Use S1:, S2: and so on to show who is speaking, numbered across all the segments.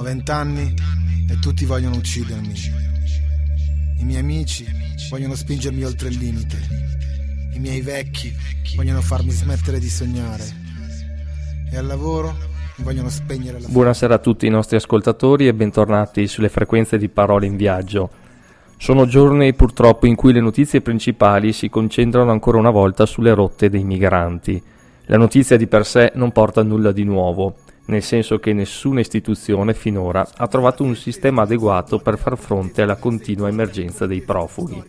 S1: Ho vent'anni e tutti vogliono uccidermi. I miei amici vogliono spingermi oltre il limite. I miei vecchi vogliono farmi smettere di sognare. E al lavoro vogliono spegnere la
S2: Buonasera a tutti i nostri ascoltatori e bentornati sulle frequenze di Parole in Viaggio. Sono giorni purtroppo in cui le notizie principali si concentrano ancora una volta sulle rotte dei migranti. La notizia di per sé non porta nulla di nuovo, nel senso che nessuna istituzione finora ha trovato un sistema adeguato per far fronte alla continua emergenza dei profughi.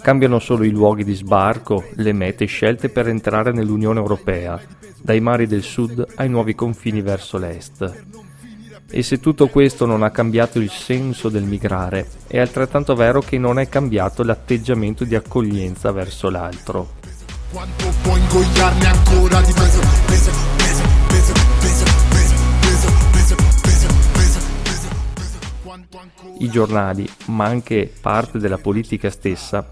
S2: Cambiano solo i luoghi di sbarco, le mete scelte per entrare nell'Unione Europea, dai mari del sud ai nuovi confini verso l'est. E se tutto questo non ha cambiato il senso del migrare, è altrettanto vero che non è cambiato l'atteggiamento di accoglienza verso l'altro. Quanto può ingoiarne ancora di peso, peso, I giornali, ma anche parte della politica stessa,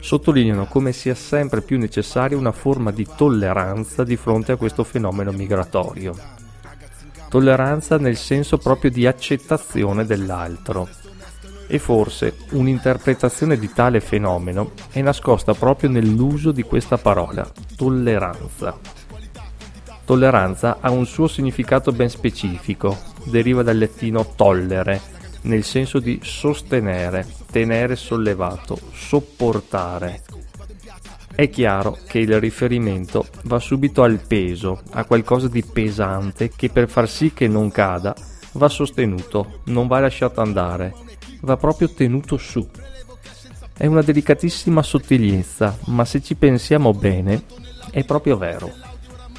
S2: sottolineano come sia sempre più necessaria una forma di tolleranza di fronte a questo fenomeno migratorio. Tolleranza nel senso proprio di accettazione dell'altro e forse un'interpretazione di tale fenomeno è nascosta proprio nell'uso di questa parola, tolleranza. Tolleranza ha un suo significato ben specifico, deriva dal latino tollere, nel senso di sostenere, tenere sollevato, sopportare. È chiaro che il riferimento va subito al peso, a qualcosa di pesante che per far sì che non cada va sostenuto, non va lasciato andare, va proprio tenuto su. È una delicatissima sottigliezza, ma se ci pensiamo bene, è proprio vero.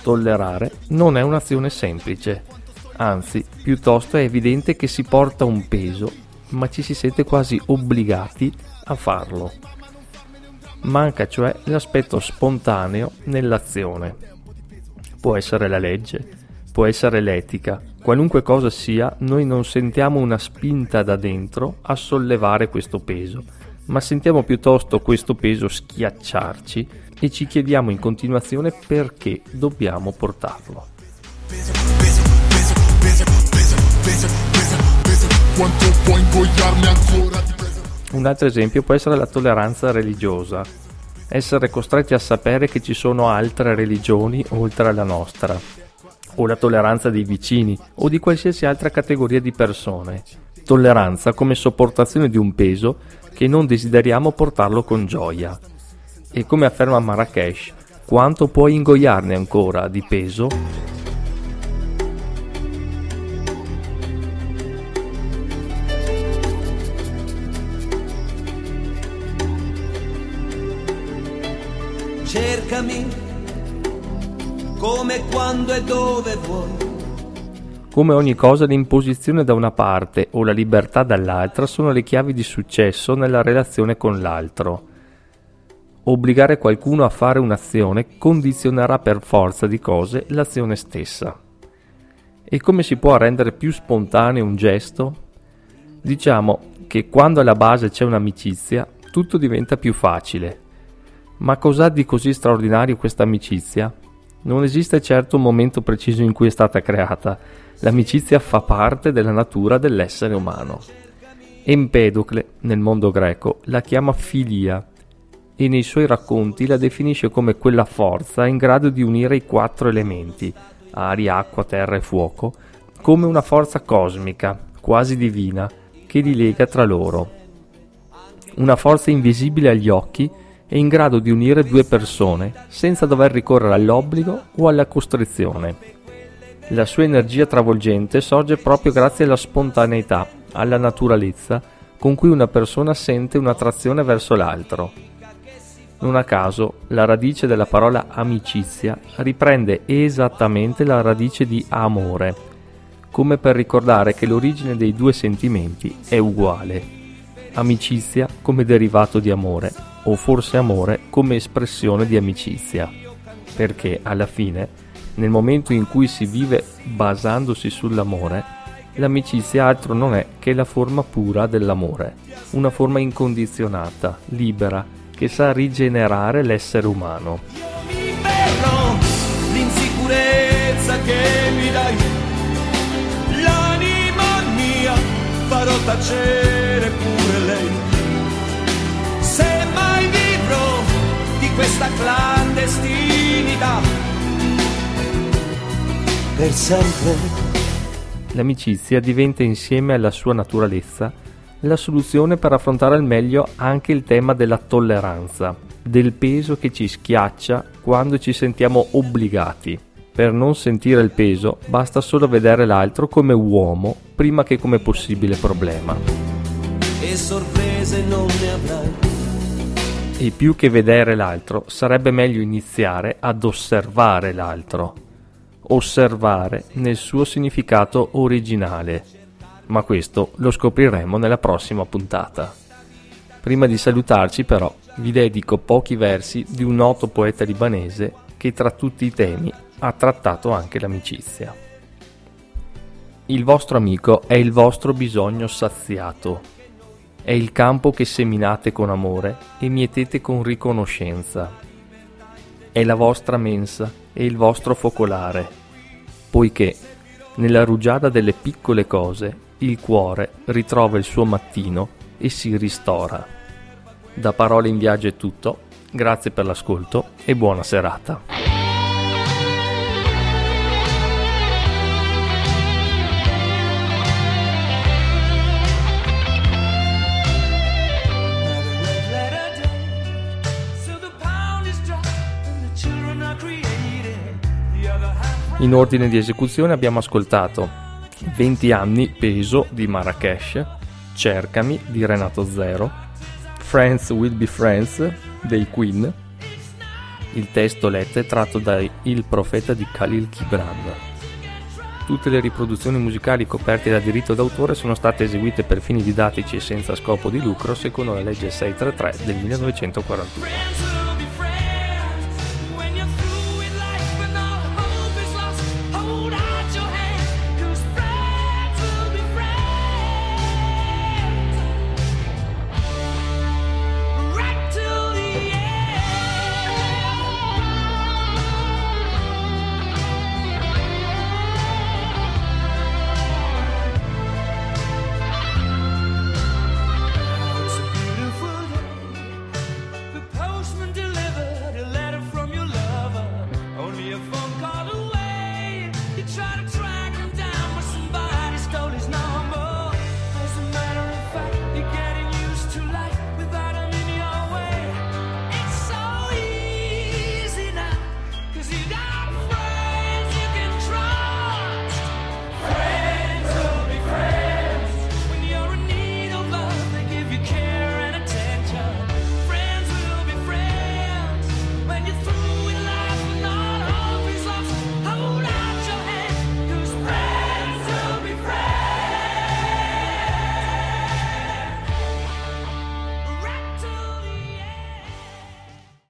S2: Tollerare non è un'azione semplice, anzi, piuttosto è evidente che si porta un peso, ma ci si sente quasi obbligati a farlo. Manca cioè l'aspetto spontaneo nell'azione. Può essere la legge, può essere l'etica, Qualunque cosa sia, noi non sentiamo una spinta da dentro a sollevare questo peso, ma sentiamo piuttosto questo peso schiacciarci e ci chiediamo in continuazione perché dobbiamo portarlo. Quanto può ingoiarmi ancora di peso? Un altro esempio può essere la tolleranza religiosa. Essere costretti a sapere che ci sono altre religioni oltre alla nostra o la tolleranza dei vicini o di qualsiasi altra categoria di persone. Tolleranza come sopportazione di un peso che non desideriamo portarlo con gioia. E come afferma Marrakesh, quanto puoi ingoiarne ancora di peso? Cercami come quando e dove vuoi. Come ogni cosa l'imposizione da una parte o la libertà dall'altra sono le chiavi di successo nella relazione con l'altro. Obbligare qualcuno a fare un'azione condizionerà per forza di cose l'azione stessa. E come si può rendere più spontaneo un gesto? Diciamo che quando alla base c'è un'amicizia, tutto diventa più facile. Ma cos'ha di così straordinario questa amicizia? Non esiste certo un momento preciso in cui è stata creata. L'amicizia fa parte della natura dell'essere umano. Empedocle, nel mondo greco, la chiama filia e nei suoi racconti la definisce come quella forza in grado di unire i quattro elementi, aria, acqua, terra e fuoco, come una forza cosmica, quasi divina, che li lega tra loro. Una forza invisibile agli occhi è in grado di unire due persone senza dover ricorrere all'obbligo o alla costrizione. La sua energia travolgente sorge proprio grazie alla spontaneità, alla naturalezza con cui una persona sente un'attrazione verso l'altro. Non a caso, la radice della parola amicizia riprende esattamente la radice di amore, come per ricordare che l'origine dei due sentimenti è uguale. Amicizia come derivato di amore o forse amore come espressione di amicizia, perché alla fine, nel momento in cui si vive basandosi sull'amore, l'amicizia altro non è che la forma pura dell'amore, una forma incondizionata, libera, che sa rigenerare l'essere umano. Che mi dai, l'anima
S3: tacere pure questa clandestinità, per sempre.
S2: L'amicizia diventa insieme alla sua naturalezza la soluzione per affrontare al meglio anche il tema della tolleranza, del peso che ci schiaccia quando ci sentiamo obbligati. Per non sentire il peso basta solo vedere l'altro come uomo prima che come possibile problema.
S3: E sorprese non ne avrai.
S2: E più che vedere l'altro, sarebbe meglio iniziare ad osservare l'altro. Osservare nel suo significato originale, ma questo lo scopriremo nella prossima puntata. Prima di salutarci però vi dedico pochi versi di un noto poeta libanese che tra tutti i temi ha trattato anche l'amicizia. Il vostro amico è il vostro bisogno saziato, è il campo che seminate con amore e mietete con riconoscenza, è la vostra mensa e il vostro focolare, poiché nella rugiada delle piccole cose il cuore ritrova il suo mattino e si ristora. Da parole in viaggio è tutto, grazie per l'ascolto e buona serata. In ordine di esecuzione abbiamo ascoltato 20 anni peso di Marrakesh, Cercami di Renato Zero, Friends Will Be Friends dei Queen, il testo letto è tratto da Il profeta di Khalil Gibran. Tutte le riproduzioni musicali coperte da diritto d'autore sono state eseguite per fini didattici e senza scopo di lucro secondo la legge 633 del 1941.